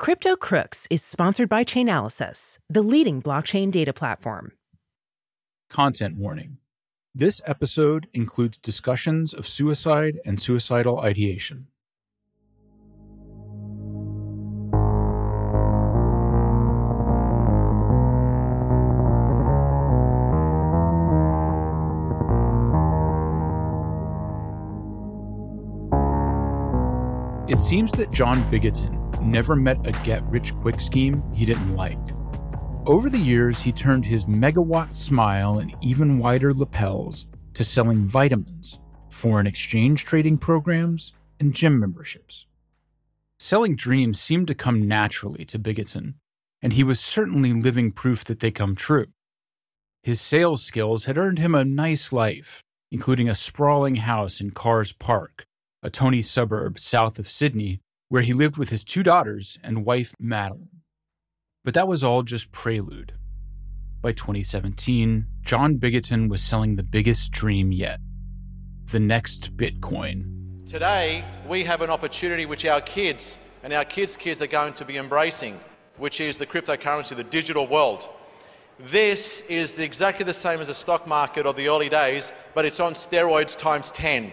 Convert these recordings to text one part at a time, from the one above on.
Crypto Crooks is sponsored by Chainalysis, the leading blockchain data platform. Content warning. This episode includes discussions of suicide and suicidal ideation. It seems that John Bigatton never met a get rich quick scheme he didn't like. Over the years, he turned his megawatt smile and even wider lapels to selling vitamins, foreign exchange trading programs, and gym memberships. Selling dreams seemed to come naturally to Bigatton, and he was certainly living proof that they come true. His sales skills had earned him a nice life, including a sprawling house in Carss Park, a tony suburb south of Sydney, where he lived with his two daughters and wife Madeline. But that was all just prelude. By 2017, John Bigatton was selling the biggest dream yet the next Bitcoin. Today, we have an opportunity which our kids and our kids' kids are going to be embracing, which is the cryptocurrency, the digital world. This is exactly the same as the stock market of the early days, but it's on steroids times 10.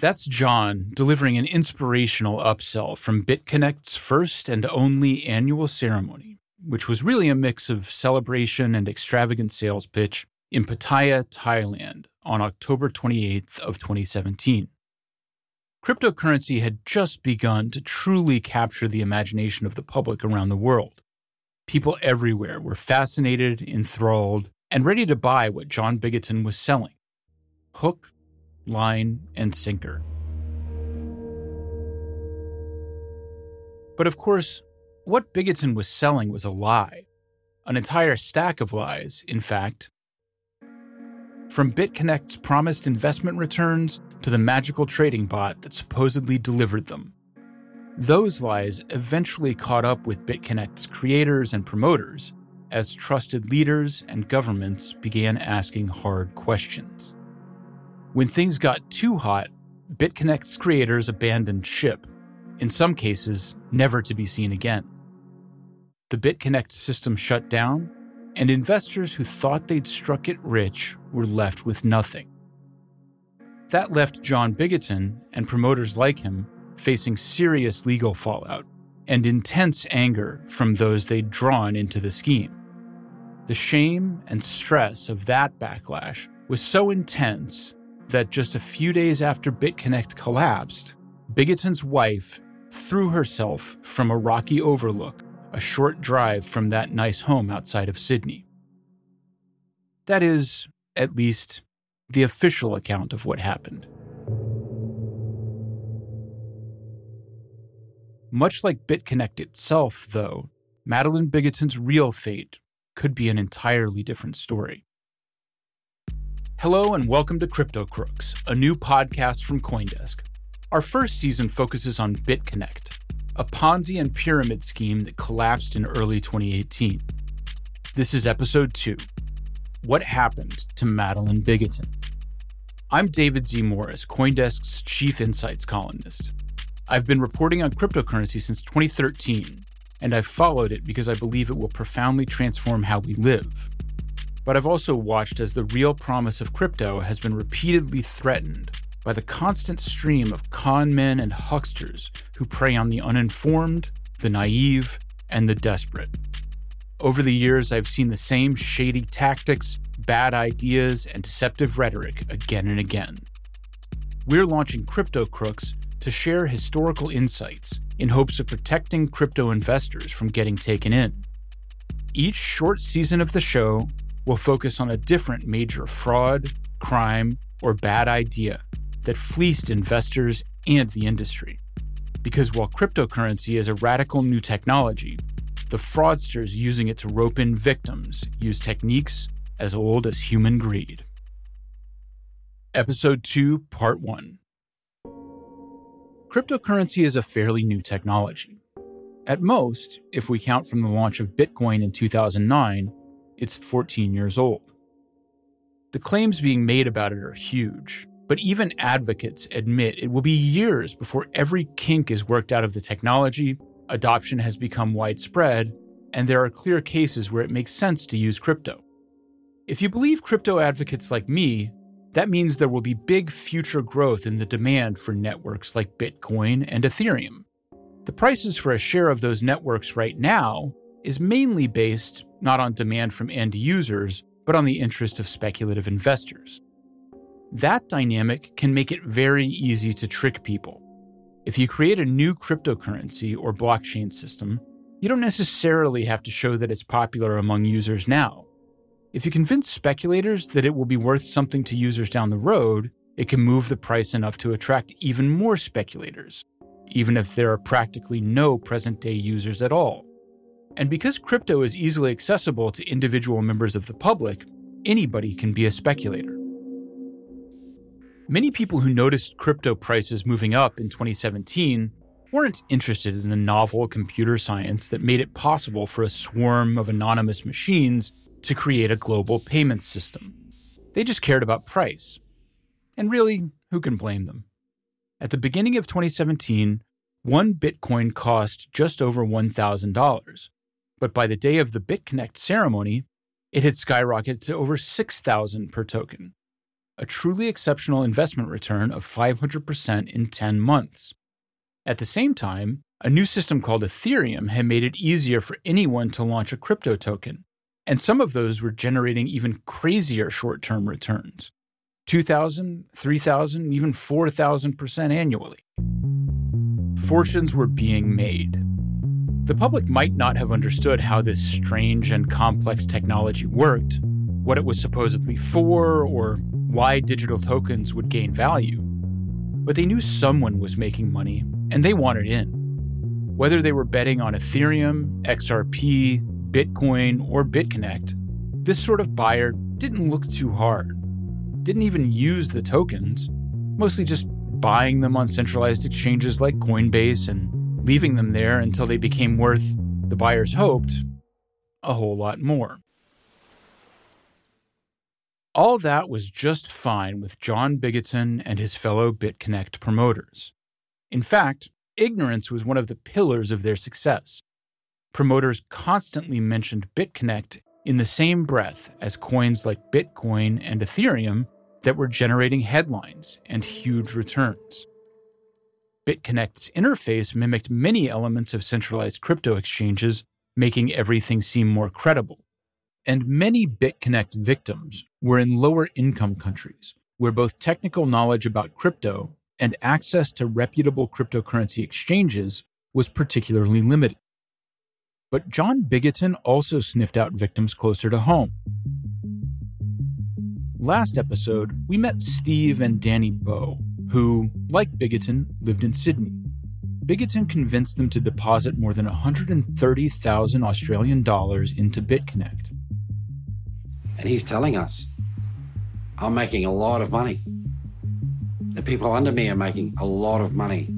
That's John delivering an inspirational upsell from BitConnect's first and only annual ceremony, which was really a mix of celebration and extravagant sales pitch in Pattaya, Thailand on October 28th of 2017. Cryptocurrency had just begun to truly capture the imagination of the public around the world. People everywhere were fascinated, enthralled, and ready to buy what John Bigatton was selling. Hook, line, and sinker. But of course, what Bigatton was selling was a lie. An entire stack of lies, in fact. From BitConnect's promised investment returns to the magical trading bot that supposedly delivered them. Those lies eventually caught up with BitConnect's creators and promoters as trusted leaders and governments began asking hard questions. When things got too hot, BitConnect's creators abandoned ship, in some cases, never to be seen again. The BitConnect system shut down, and investors who thought they'd struck it rich were left with nothing. That left John Bigatton and promoters like him facing serious legal fallout and intense anger from those they'd drawn into the scheme. The shame and stress of that backlash was so intense that just a few days after BitConnect collapsed, Bigatton's wife threw herself from a rocky overlook a short drive from that nice home outside of Sydney. That is, at least, the official account of what happened. Much like BitConnect itself, though, Madeline Bigatton's real fate could be an entirely different story. Hello and welcome to Crypto Crooks, a new podcast from Coindesk. Our first season focuses on BitConnect, a Ponzi and pyramid scheme that collapsed in early 2018. This is episode 2 What Happened to Madeline Bigatton? I'm David Z. Morris, Coindesk's chief insights columnist. I've been reporting on cryptocurrency since 2013, and I've followed it because I believe it will profoundly transform how we live but I've also watched as the real promise of crypto has been repeatedly threatened by the constant stream of con men and hucksters who prey on the uninformed, the naive, and the desperate. Over the years, I've seen the same shady tactics, bad ideas, and deceptive rhetoric again and again. We're launching Crypto Crooks to share historical insights in hopes of protecting crypto investors from getting taken in. Each short season of the show will focus on a different major fraud, crime, or bad idea that fleeced investors and the industry. Because while cryptocurrency is a radical new technology, the fraudsters using it to rope in victims use techniques as old as human greed. Episode 2, Part 1 Cryptocurrency is a fairly new technology. At most, if we count from the launch of Bitcoin in 2009, it's 14 years old. The claims being made about it are huge, but even advocates admit it will be years before every kink is worked out of the technology, adoption has become widespread, and there are clear cases where it makes sense to use crypto. If you believe crypto advocates like me, that means there will be big future growth in the demand for networks like Bitcoin and Ethereum. The prices for a share of those networks right now is mainly based not on demand from end users, but on the interest of speculative investors. That dynamic can make it very easy to trick people. If you create a new cryptocurrency or blockchain system, you don't necessarily have to show that it's popular among users now. If you convince speculators that it will be worth something to users down the road, it can move the price enough to attract even more speculators, even if there are practically no present day users at all. And because crypto is easily accessible to individual members of the public, anybody can be a speculator. Many people who noticed crypto prices moving up in 2017 weren't interested in the novel computer science that made it possible for a swarm of anonymous machines to create a global payment system. They just cared about price. And really, who can blame them? At the beginning of 2017, one Bitcoin cost just over $1,000. But by the day of the BitConnect ceremony, it had skyrocketed to over 6,000 per token, a truly exceptional investment return of 500% in 10 months. At the same time, a new system called Ethereum had made it easier for anyone to launch a crypto token, and some of those were generating even crazier short term returns 2,000, 3,000, even 4,000% annually. Fortunes were being made. The public might not have understood how this strange and complex technology worked, what it was supposedly for, or why digital tokens would gain value. But they knew someone was making money, and they wanted in. Whether they were betting on Ethereum, XRP, Bitcoin, or BitConnect, this sort of buyer didn't look too hard. Didn't even use the tokens, mostly just buying them on centralized exchanges like Coinbase and leaving them there until they became worth, the buyers hoped, a whole lot more. All that was just fine with John Bigatton and his fellow BitConnect promoters. In fact, ignorance was one of the pillars of their success promoters constantly mentioned BitConnect in the same breath as coins like Bitcoin and Ethereum that were generating headlines and huge returns. BitConnect's interface mimicked many elements of centralized crypto exchanges, making everything seem more credible. And many BitConnect victims were in lower income countries, where both technical knowledge about crypto and access to reputable cryptocurrency exchanges was particularly limited. But John Bigatton also sniffed out victims closer to home. Last episode, we met Steve and Danny Bowe, who, like Bigatton, lived in Sydney. Bigatton convinced them to deposit more than 130,000 Australian dollars into BitConnect. And he's telling us, I'm making a lot of money. The people under me are making a lot of money.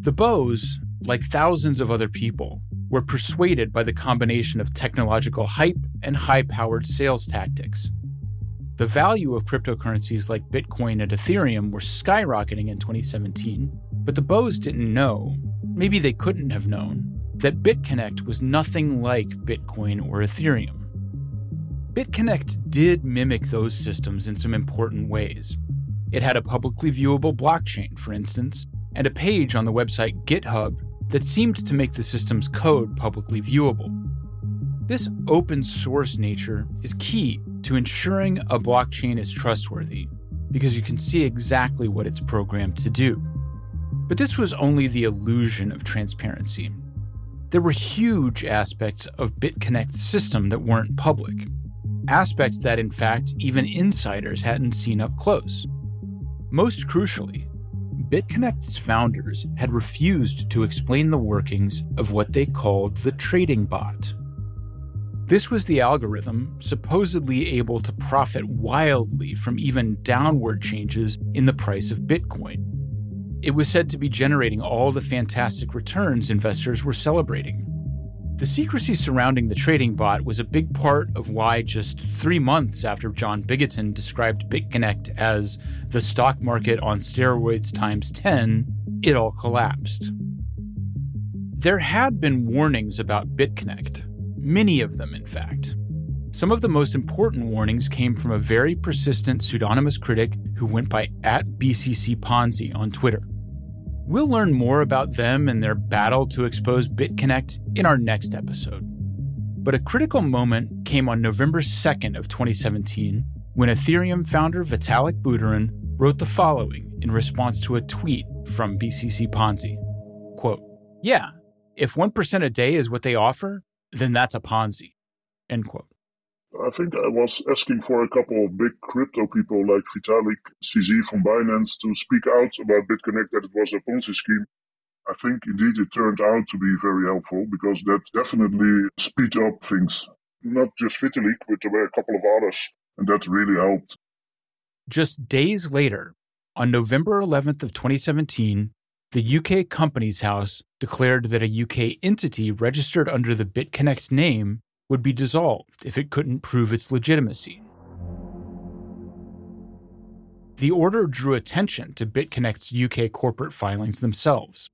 The Bowes, like thousands of other people, were persuaded by the combination of technological hype and high powered sales tactics. The value of cryptocurrencies like Bitcoin and Ethereum were skyrocketing in 2017, but the Bowes didn't know, maybe they couldn't have known, that BitConnect was nothing like Bitcoin or Ethereum. BitConnect did mimic those systems in some important ways. It had a publicly viewable blockchain, for instance, and a page on the website GitHub that seemed to make the system's code publicly viewable. This open source nature is key to ensuring a blockchain is trustworthy because you can see exactly what it's programmed to do. But this was only the illusion of transparency. There were huge aspects of BitConnect's system that weren't public, aspects that, in fact, even insiders hadn't seen up close. Most crucially, BitConnect's founders had refused to explain the workings of what they called the trading bot. This was the algorithm supposedly able to profit wildly from even downward changes in the price of Bitcoin. It was said to be generating all the fantastic returns investors were celebrating. The secrecy surrounding the trading bot was a big part of why, just three months after John Bigatton described BitConnect as the stock market on steroids times 10, it all collapsed. There had been warnings about BitConnect, many of them, in fact. Some of the most important warnings came from a very persistent pseudonymous critic who went by at BCC Ponzi on Twitter. We'll learn more about them and their battle to expose BitConnect in our next episode. But a critical moment came on November 2nd of 2017 when Ethereum founder Vitalik Buterin wrote the following in response to a tweet from BCC Ponzi. Quote, yeah, if 1% a day is what they offer, then that's a Ponzi. End quote. I think I was asking for a couple of big crypto people like Vitalik CZ from Binance to speak out about BitConnect that it was a Ponzi scheme. I think indeed it turned out to be very helpful because that definitely speed up things. Not just Vitalik, but there were a couple of others, and that really helped. Just days later, on November 11th of 2017, the UK Companies House declared that a UK entity registered under the BitConnect name would be dissolved if it couldn't prove its legitimacy. The order drew attention to BitConnect's UK corporate filings themselves.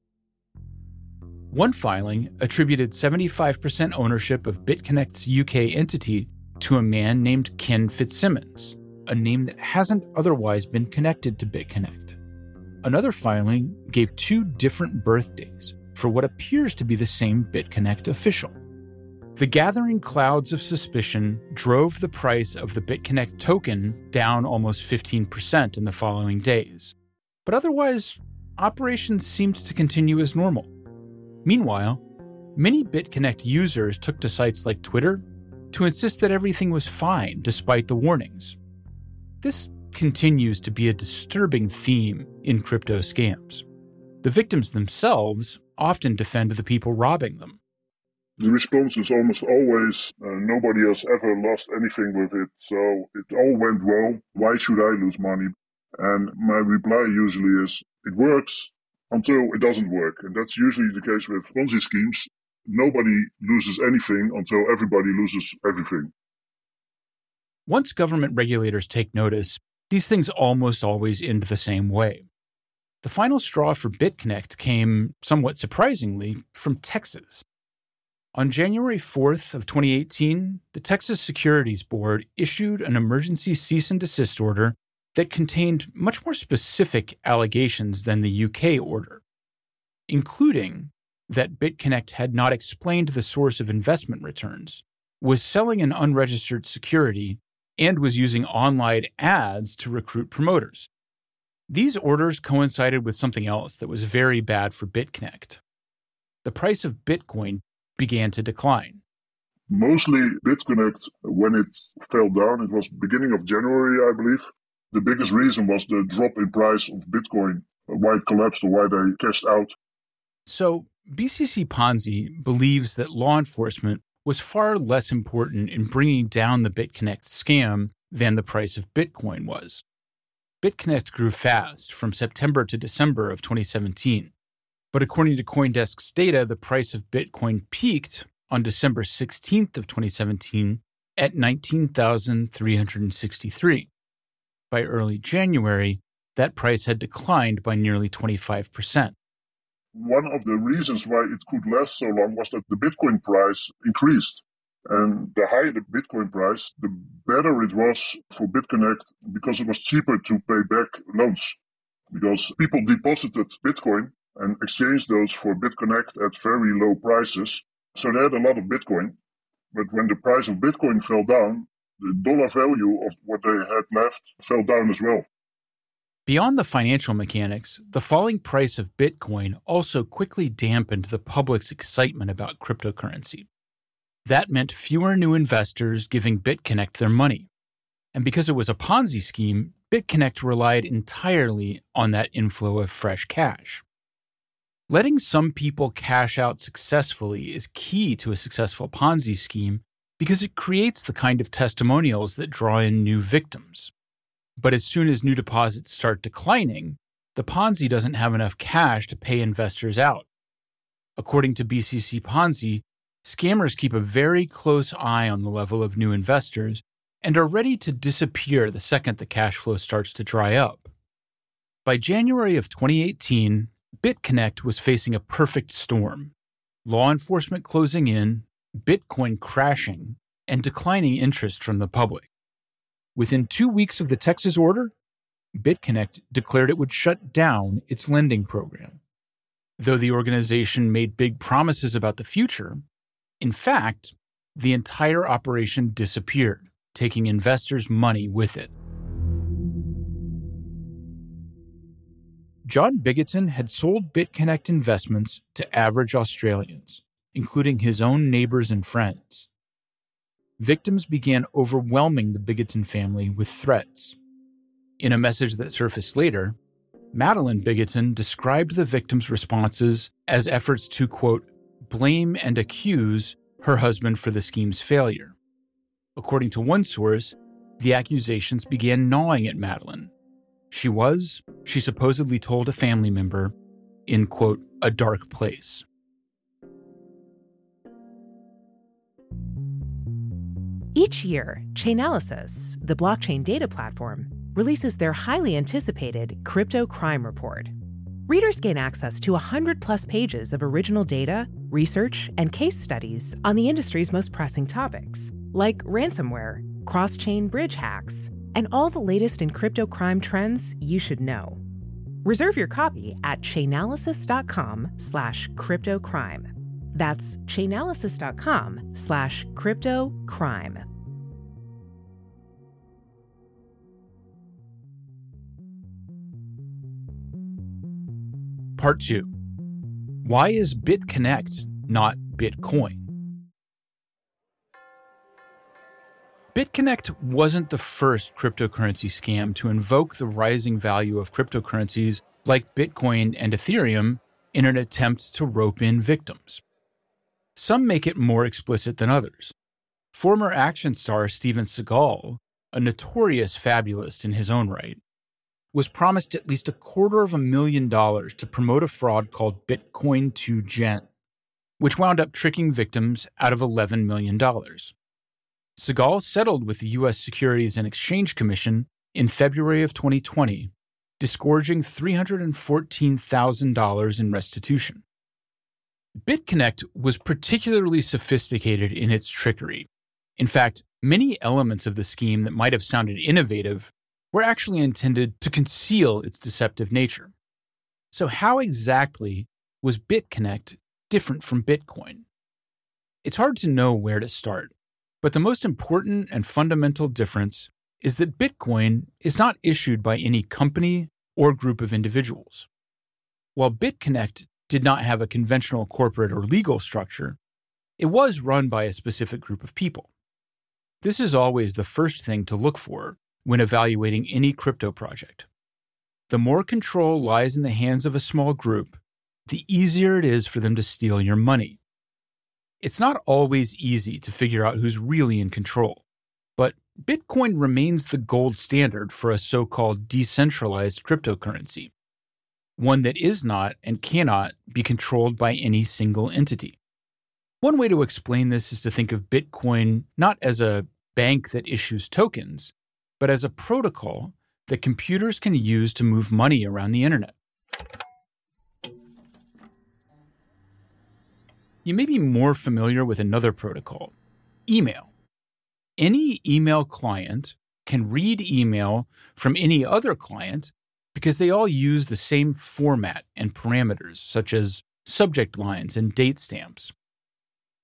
One filing attributed 75% ownership of BitConnect's UK entity to a man named Ken Fitzsimmons, a name that hasn't otherwise been connected to BitConnect. Another filing gave two different birthdays for what appears to be the same BitConnect official. The gathering clouds of suspicion drove the price of the BitConnect token down almost 15% in the following days. But otherwise, operations seemed to continue as normal. Meanwhile, many BitConnect users took to sites like Twitter to insist that everything was fine despite the warnings. This continues to be a disturbing theme in crypto scams. The victims themselves often defend the people robbing them. The response is almost always uh, nobody has ever lost anything with it, so it all went well. Why should I lose money? And my reply usually is it works until it doesn't work. And that's usually the case with Ponzi schemes. Nobody loses anything until everybody loses everything. Once government regulators take notice, these things almost always end the same way. The final straw for BitConnect came, somewhat surprisingly, from Texas. On January 4th of 2018, the Texas Securities Board issued an emergency cease and desist order that contained much more specific allegations than the UK order, including that BitConnect had not explained the source of investment returns, was selling an unregistered security, and was using online ads to recruit promoters. These orders coincided with something else that was very bad for BitConnect. The price of Bitcoin began to decline. Mostly BitConnect, when it fell down, it was beginning of January, I believe. The biggest reason was the drop in price of Bitcoin, why it collapsed or why they cashed out. So, BCC Ponzi believes that law enforcement was far less important in bringing down the BitConnect scam than the price of Bitcoin was. BitConnect grew fast from September to December of 2017. But according to Coindesk's data, the price of Bitcoin peaked on December 16th of 2017 at 19,363. By early January, that price had declined by nearly 25%. One of the reasons why it could last so long was that the Bitcoin price increased. And the higher the Bitcoin price, the better it was for BitConnect because it was cheaper to pay back loans. Because people deposited Bitcoin and exchanged those for BitConnect at very low prices. So they had a lot of Bitcoin. But when the price of Bitcoin fell down, the dollar value of what they had left fell down as well. Beyond the financial mechanics, the falling price of Bitcoin also quickly dampened the public's excitement about cryptocurrency. That meant fewer new investors giving BitConnect their money. And because it was a Ponzi scheme, BitConnect relied entirely on that inflow of fresh cash. Letting some people cash out successfully is key to a successful Ponzi scheme because it creates the kind of testimonials that draw in new victims. But as soon as new deposits start declining, the Ponzi doesn't have enough cash to pay investors out. According to BCC Ponzi, scammers keep a very close eye on the level of new investors and are ready to disappear the second the cash flow starts to dry up. By January of 2018, BitConnect was facing a perfect storm. law enforcement closing in, Bitcoin crashing, and declining interest from the public. Within two weeks of the Texas order, BitConnect declared it would shut down its lending program. Though the organization made big promises about the future, in fact, the entire operation disappeared, taking investors' money with it. John Bigatton had sold BitConnect investments to average Australians, including his own neighbors and friends. Victims began overwhelming the Bigatton family with threats. In a message that surfaced later, Madeline Bigatton described the victims' responses as efforts to, quote, blame and accuse her husband for the scheme's failure. According to one source, the accusations began gnawing at Madeline. She was, she supposedly told a family member, in, quote, a dark place. Each year, Chainalysis, the blockchain data platform, releases their highly anticipated Crypto Crime Report. Readers gain access to 100 plus pages of original data, research, and case studies on the industry's most pressing topics, like ransomware, cross chain bridge hacks, and all the latest in crypto crime trends you should know. Reserve your copy at chainalysis.com slash cryptocrime. That's chainalysis.com slash crypto crime. Part 2 Why is BitConnect not Bitcoin? BitConnect wasn't the first cryptocurrency scam to invoke the rising value of cryptocurrencies like Bitcoin and Ethereum in an attempt to rope in victims. Some make it more explicit than others. Former action star Steven Seagal, a notorious fabulist in his own right, was promised at least a quarter of a million dollars to promote a fraud called Bitcoin 2 Gen, which wound up tricking victims out of $11 million. Seagal settled with the U.S. Securities and Exchange Commission in February of 2020, disgorging $314,000 in restitution. BitConnect was particularly sophisticated in its trickery. In fact, many elements of the scheme that might have sounded innovative were actually intended to conceal its deceptive nature. So, how exactly was BitConnect different from Bitcoin? It's hard to know where to start. But the most important and fundamental difference is that Bitcoin is not issued by any company or group of individuals. While BitConnect did not have a conventional corporate or legal structure, it was run by a specific group of people. This is always the first thing to look for when evaluating any crypto project. The more control lies in the hands of a small group, the easier it is for them to steal your money. It's not always easy to figure out who's really in control, but Bitcoin remains the gold standard for a so called decentralized cryptocurrency, one that is not and cannot be controlled by any single entity. One way to explain this is to think of Bitcoin not as a bank that issues tokens, but as a protocol that computers can use to move money around the internet. you may be more familiar with another protocol email. Any email client can read email from any other client because they all use the same format and parameters, such as subject lines and date stamps.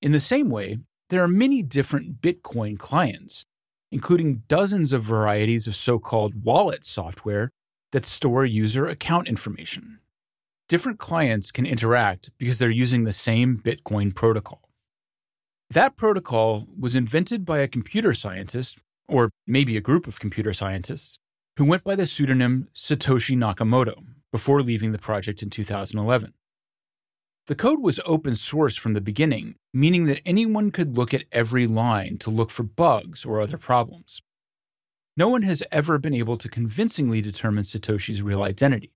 In the same way, there are many different Bitcoin clients, including dozens of varieties of so called wallet software that store user account information different clients can interact because they're using the same Bitcoin protocol. That protocol was invented by a computer scientist, or maybe a group of computer scientists, who went by the pseudonym Satoshi Nakamoto before leaving the project in 2011. The code was open source from the beginning, meaning that anyone could look at every line to look for bugs or other problems. No one has ever been able to convincingly determine Satoshi's real identity.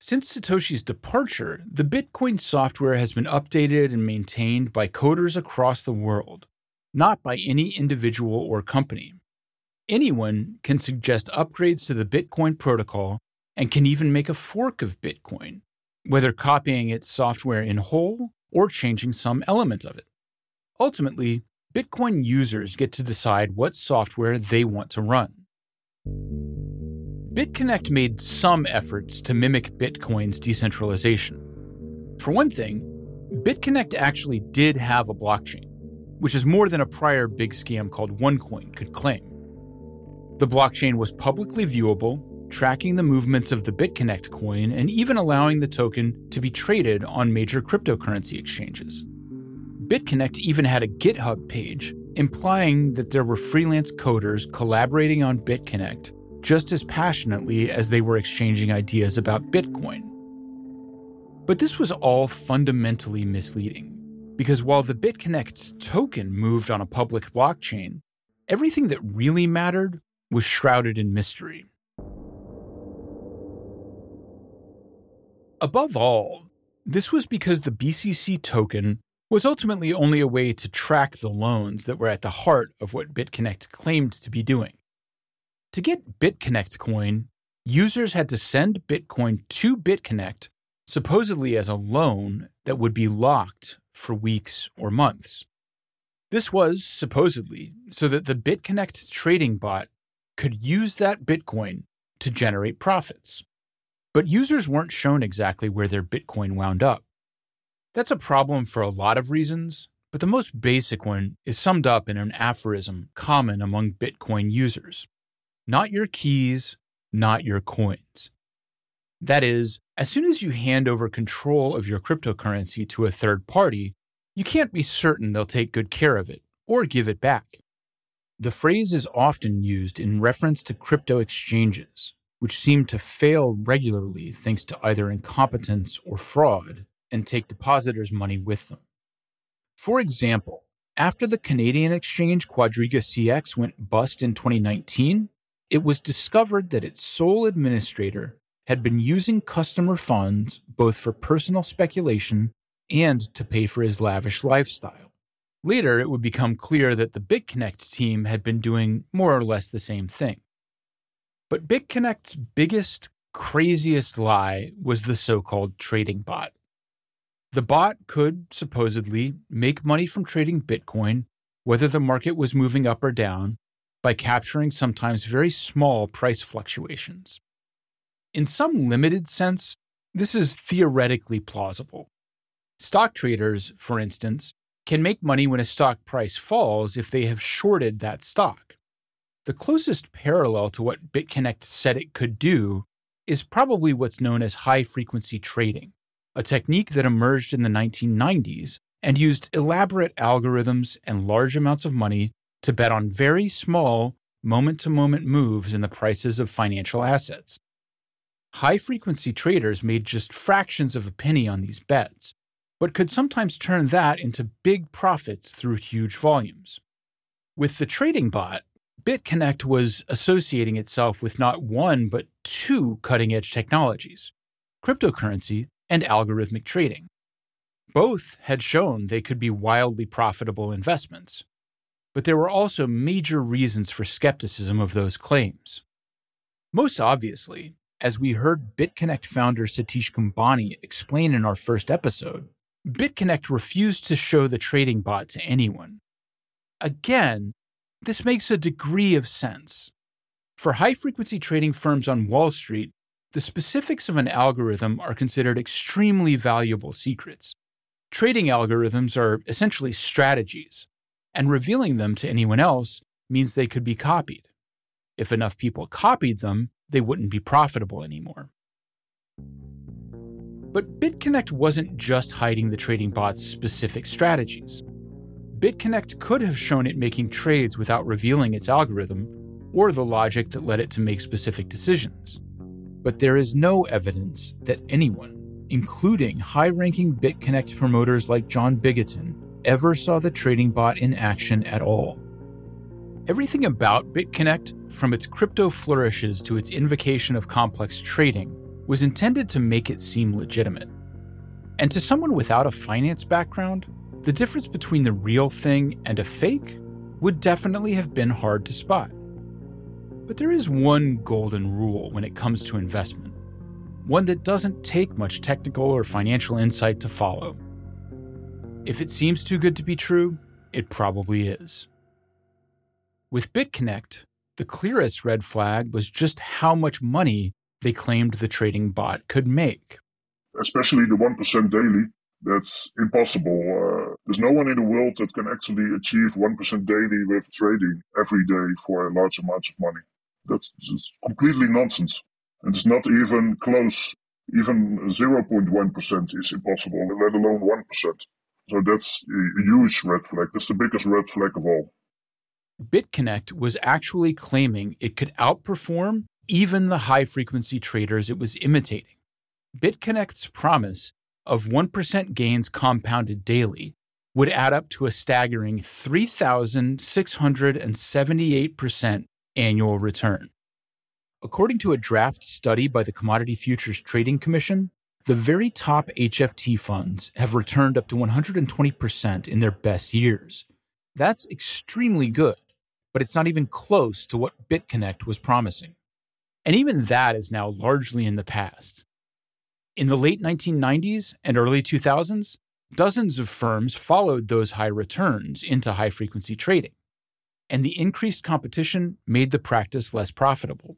Since Satoshi's departure, the Bitcoin software has been updated and maintained by coders across the world, not by any individual or company. Anyone can suggest upgrades to the Bitcoin protocol and can even make a fork of Bitcoin, whether copying its software in whole or changing some element of it. Ultimately, Bitcoin users get to decide what software they want to run. BitConnect made some efforts to mimic Bitcoin's decentralization. For one thing, BitConnect actually did have a blockchain, which is more than a prior big scam called OneCoin could claim. The blockchain was publicly viewable, tracking the movements of the BitConnect coin and even allowing the token to be traded on major cryptocurrency exchanges. BitConnect even had a GitHub page implying that there were freelance coders collaborating on BitConnect just as passionately as they were exchanging ideas about Bitcoin. But this was all fundamentally misleading, because while the BitConnect token moved on a public blockchain, everything that really mattered was shrouded in mystery. Above all, this was because the BCC token was ultimately only a way to track the loans that were at the heart of what BitConnect claimed to be doing. To get BitConnect coin, users had to send Bitcoin to BitConnect, supposedly as a loan that would be locked for weeks or months. This was, supposedly, so that the BitConnect trading bot could use that Bitcoin to generate profits. But users weren't shown exactly where their Bitcoin wound up. That's a problem for a lot of reasons, but the most basic one is summed up in an aphorism common among Bitcoin users not your keys, not your coins. That is, as soon as you hand over control of your cryptocurrency to a third party, you can't be certain they'll take good care of it or give it back. The phrase is often used in reference to crypto exchanges, which seem to fail regularly thanks to either incompetence or fraud and take depositors' money with them. For example, after the Canadian exchange Quadriga CX went bust in 2019, it was discovered that its sole administrator had been using customer funds both for personal speculation and to pay for his lavish lifestyle. Later, it would become clear that the BitConnect team had been doing more or less the same thing. But BitConnect's biggest, craziest lie was the so called trading bot. The bot could supposedly make money from trading Bitcoin, whether the market was moving up or down, by capturing sometimes very small price fluctuations. In some limited sense, this is theoretically plausible. Stock traders, for instance, can make money when a stock price falls if they have shorted that stock. The closest parallel to what BitConnect said it could do is probably what's known as high frequency trading, a technique that emerged in the 1990s and used elaborate algorithms and large amounts of money to bet on very small, moment to moment moves in the prices of financial assets. High frequency traders made just fractions of a penny on these bets, but could sometimes turn that into big profits through huge volumes. With the trading bot, BitConnect was associating itself with not one, but two cutting edge technologies cryptocurrency and algorithmic trading. Both had shown they could be wildly profitable investments but there were also major reasons for skepticism of those claims. Most obviously, as we heard BitConnect founder Satish Kumbhani explain in our first episode, BitConnect refused to show the trading bot to anyone. Again, this makes a degree of sense. For high frequency trading firms on Wall Street, the specifics of an algorithm are considered extremely valuable secrets. Trading algorithms are essentially strategies, and revealing them to anyone else means they could be copied. If enough people copied them, they wouldn't be profitable anymore. But BitConnect wasn't just hiding the trading bot's specific strategies. BitConnect could have shown it making trades without revealing its algorithm or the logic that led it to make specific decisions. But there is no evidence that anyone, including high ranking BitConnect promoters like John Bigatton, ever saw the trading bot in action at all. Everything about BitConnect, from its crypto flourishes to its invocation of complex trading, was intended to make it seem legitimate. And to someone without a finance background, the difference between the real thing and a fake would definitely have been hard to spot. But there is one golden rule when it comes to investment, one that doesn't take much technical or financial insight to follow. If it seems too good to be true, it probably is. With BitConnect, the clearest red flag was just how much money they claimed the trading bot could make. Especially the 1% daily, that's impossible. Uh, there's no one in the world that can actually achieve 1% daily with trading every day for a large amounts of money. That's just completely nonsense. And it's not even close. Even 0.1% is impossible, let alone 1%. So that's a huge red flag. That's the biggest red flag of all. BitConnect was actually claiming it could outperform even the high frequency traders it was imitating. BitConnect's promise of 1% gains compounded daily would add up to a staggering 3,678% annual return. According to a draft study by the Commodity Futures Trading Commission, the very top HFT funds have returned up to 120% in their best years. That's extremely good, but it's not even close to what BitConnect was promising. And even that is now largely in the past. In the late 1990s and early 2000s, dozens of firms followed those high returns into high frequency trading, and the increased competition made the practice less profitable.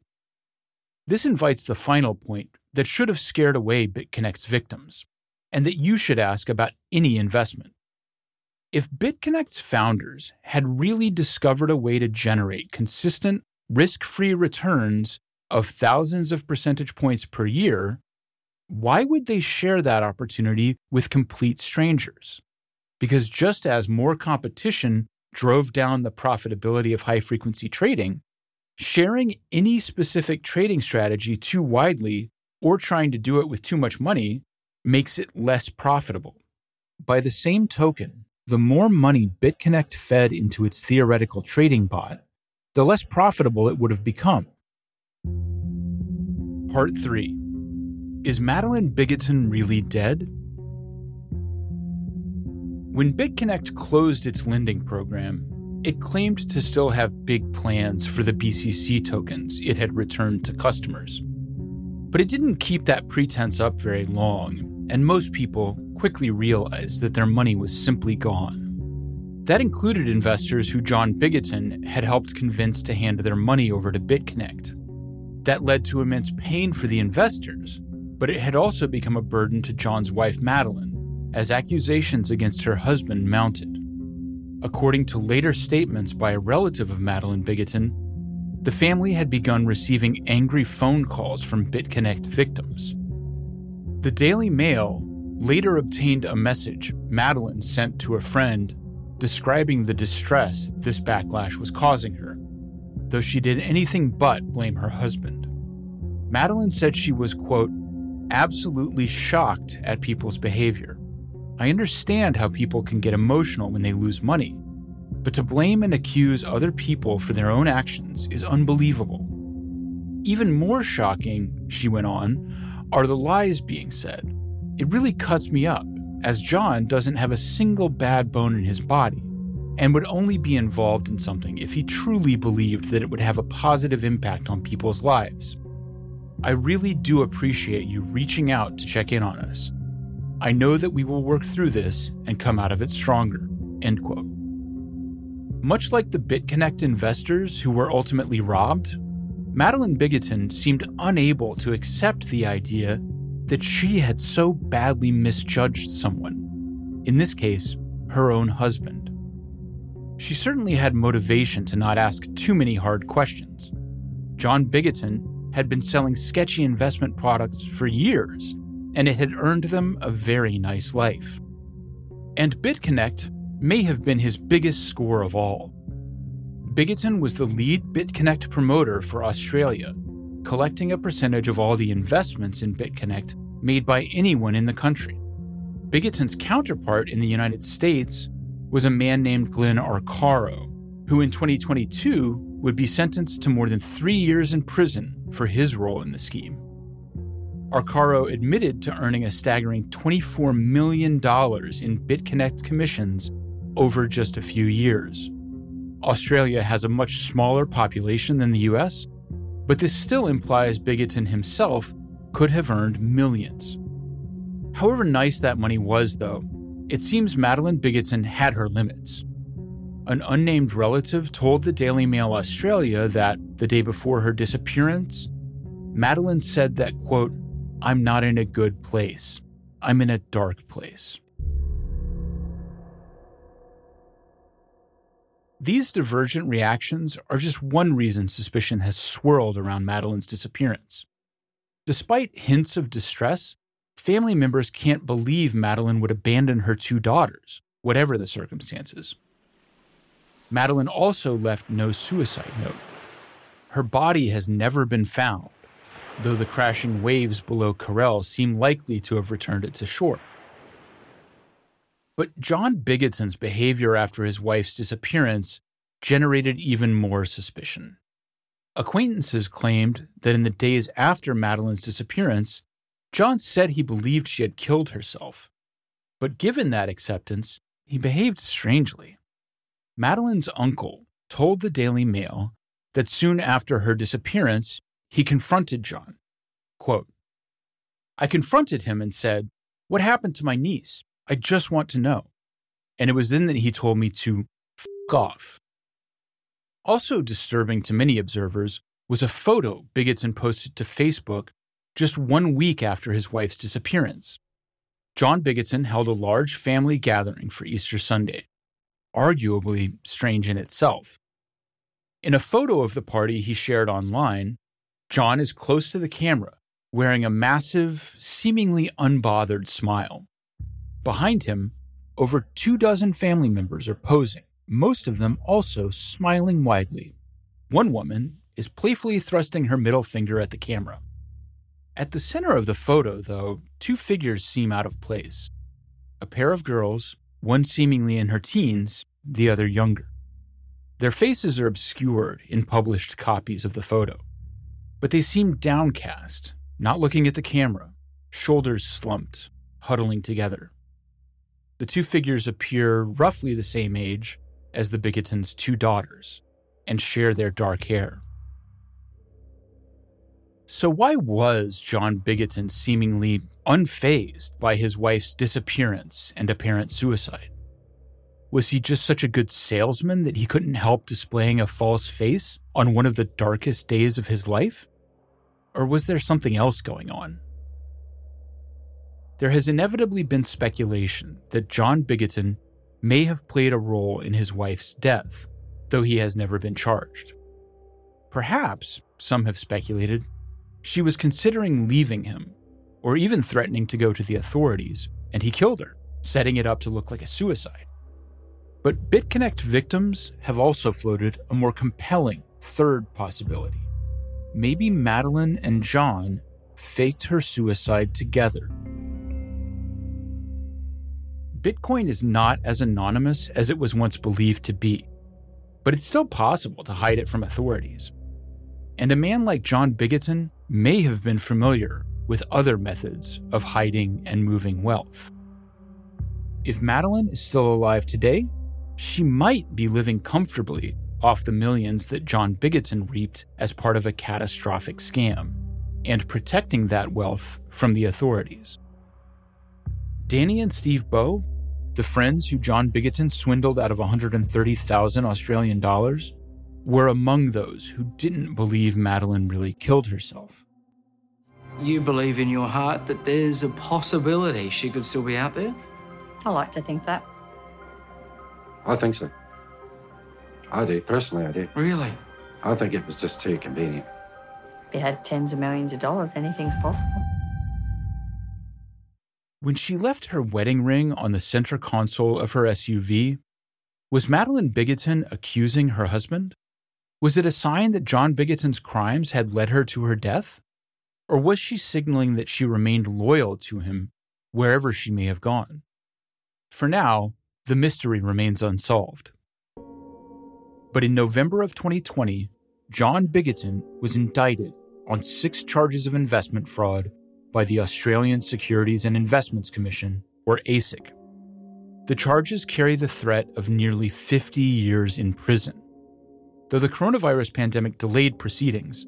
This invites the final point that should have scared away BitConnect's victims, and that you should ask about any investment. If BitConnect's founders had really discovered a way to generate consistent, risk free returns of thousands of percentage points per year, why would they share that opportunity with complete strangers? Because just as more competition drove down the profitability of high frequency trading, sharing any specific trading strategy too widely or trying to do it with too much money makes it less profitable. By the same token, the more money BitConnect fed into its theoretical trading bot, the less profitable it would have become. Part 3 Is Madeline Bigatton really dead? When BitConnect closed its lending program, it claimed to still have big plans for the BCC tokens it had returned to customers. But it didn't keep that pretense up very long, and most people quickly realized that their money was simply gone. That included investors who John Bigatton had helped convince to hand their money over to BitConnect. That led to immense pain for the investors, but it had also become a burden to John's wife Madeline, as accusations against her husband mounted. According to later statements by a relative of Madeline Bigatton, the family had begun receiving angry phone calls from BitConnect victims. The Daily Mail later obtained a message Madeline sent to a friend describing the distress this backlash was causing her, though she did anything but blame her husband. Madeline said she was, quote, absolutely shocked at people's behavior. I understand how people can get emotional when they lose money, but to blame and accuse other people for their own actions is unbelievable. Even more shocking, she went on, are the lies being said. It really cuts me up, as John doesn't have a single bad bone in his body and would only be involved in something if he truly believed that it would have a positive impact on people's lives. I really do appreciate you reaching out to check in on us. I know that we will work through this and come out of it stronger. End quote. Much like the BitConnect investors who were ultimately robbed, Madeline Bigatton seemed unable to accept the idea that she had so badly misjudged someone, in this case, her own husband. She certainly had motivation to not ask too many hard questions. John Bigatton had been selling sketchy investment products for years and it had earned them a very nice life. And BitConnect may have been his biggest score of all. Bigatton was the lead BitConnect promoter for Australia, collecting a percentage of all the investments in BitConnect made by anyone in the country. Bigatton's counterpart in the United States was a man named Glenn Arcaro, who in 2022 would be sentenced to more than three years in prison for his role in the scheme. Arcaro admitted to earning a staggering $24 million in BitConnect commissions over just a few years. Australia has a much smaller population than the US, but this still implies Bigatton himself could have earned millions. However nice that money was, though, it seems Madeline Bigatton had her limits. An unnamed relative told the Daily Mail Australia that the day before her disappearance, Madeline said that, quote, I'm not in a good place. I'm in a dark place. These divergent reactions are just one reason suspicion has swirled around Madeline's disappearance. Despite hints of distress, family members can't believe Madeline would abandon her two daughters, whatever the circumstances. Madeline also left no suicide note. Her body has never been found, though the crashing waves below Kurnell seem likely to have returned it to shore. But John Bigatton's behavior after his wife's disappearance generated even more suspicion. Acquaintances claimed that in the days after Madeline's disappearance, John said he believed she had killed herself. But given that acceptance, he behaved strangely. Madeline's uncle told the Daily Mail that soon after her disappearance, he confronted John. Quote, I confronted him and said, What happened to my niece? I just want to know. And it was then that he told me to f off. Also disturbing to many observers was a photo Bigatton posted to Facebook just one week after his wife's disappearance. John Bigatton held a large family gathering for Easter Sunday, arguably strange in itself. In a photo of the party he shared online, John is close to the camera, wearing a massive, seemingly unbothered smile. Behind him, over two dozen family members are posing, most of them also smiling widely. One woman is playfully thrusting her middle finger at the camera. At the center of the photo, though, two figures seem out of place a pair of girls, one seemingly in her teens, the other younger. Their faces are obscured in published copies of the photo, but they seem downcast, not looking at the camera, shoulders slumped, huddling together. The two figures appear roughly the same age as the Bigattons' two daughters and share their dark hair. So, why was John Bigatton seemingly unfazed by his wife's disappearance and apparent suicide? Was he just such a good salesman that he couldn't help displaying a false face on one of the darkest days of his life? Or was there something else going on? There has inevitably been speculation that John Bigatton may have played a role in his wife's death, though he has never been charged. Perhaps, some have speculated, she was considering leaving him, or even threatening to go to the authorities, and he killed her, setting it up to look like a suicide. But BitConnect victims have also floated a more compelling third possibility. Maybe Madeline and John faked her suicide together. Bitcoin is not as anonymous as it was once believed to be, but it's still possible to hide it from authorities. And a man like John Bigatton may have been familiar with other methods of hiding and moving wealth. If Madeline is still alive today, she might be living comfortably off the millions that John Bigatton reaped as part of a catastrophic scam and protecting that wealth from the authorities. Danny and Steve Bowe, the friends who John Bigatton swindled out of 130,000 Australian dollars, were among those who didn't believe Madeline really killed herself. You believe in your heart that there's a possibility she could still be out there? I like to think that. I think so. I do. Personally, I do. Really? I think it was just too convenient. If you had tens of millions of dollars, anything's possible. When she left her wedding ring on the center console of her SUV, was Madeline Bigatton accusing her husband? Was it a sign that John Bigatton's crimes had led her to her death? Or was she signaling that she remained loyal to him wherever she may have gone? For now, the mystery remains unsolved. But in November of 2020, John Bigatton was indicted on six charges of investment fraud by the Australian Securities and Investments Commission, or ASIC. The charges carry the threat of nearly 50 years in prison. Though the coronavirus pandemic delayed proceedings,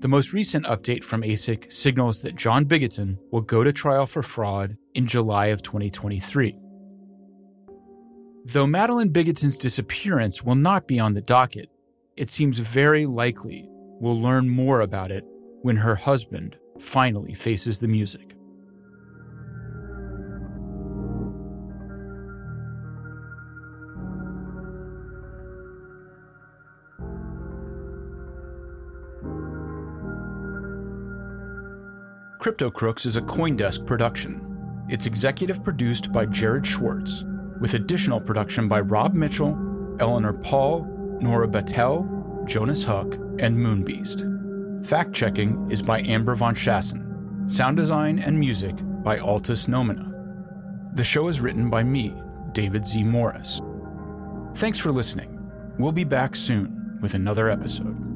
the most recent update from ASIC signals that John Bigatton will go to trial for fraud in July of 2023. Though Madeline Bigatton's disappearance will not be on the docket, it seems very likely we'll learn more about it when her husband finally faces the music. Crypto Crooks is a Coindesk production. It's executive produced by Jared Schwartz, with additional production by Rob Mitchell, Eleanor Pahl, Nora Battelle, Jonas Huck, and Moonbeast. Fact checking is by Amber von Schassen. Sound design and music by Altus Nomina. The show is written by me, David Z. Morris. Thanks for listening. We'll be back soon with another episode.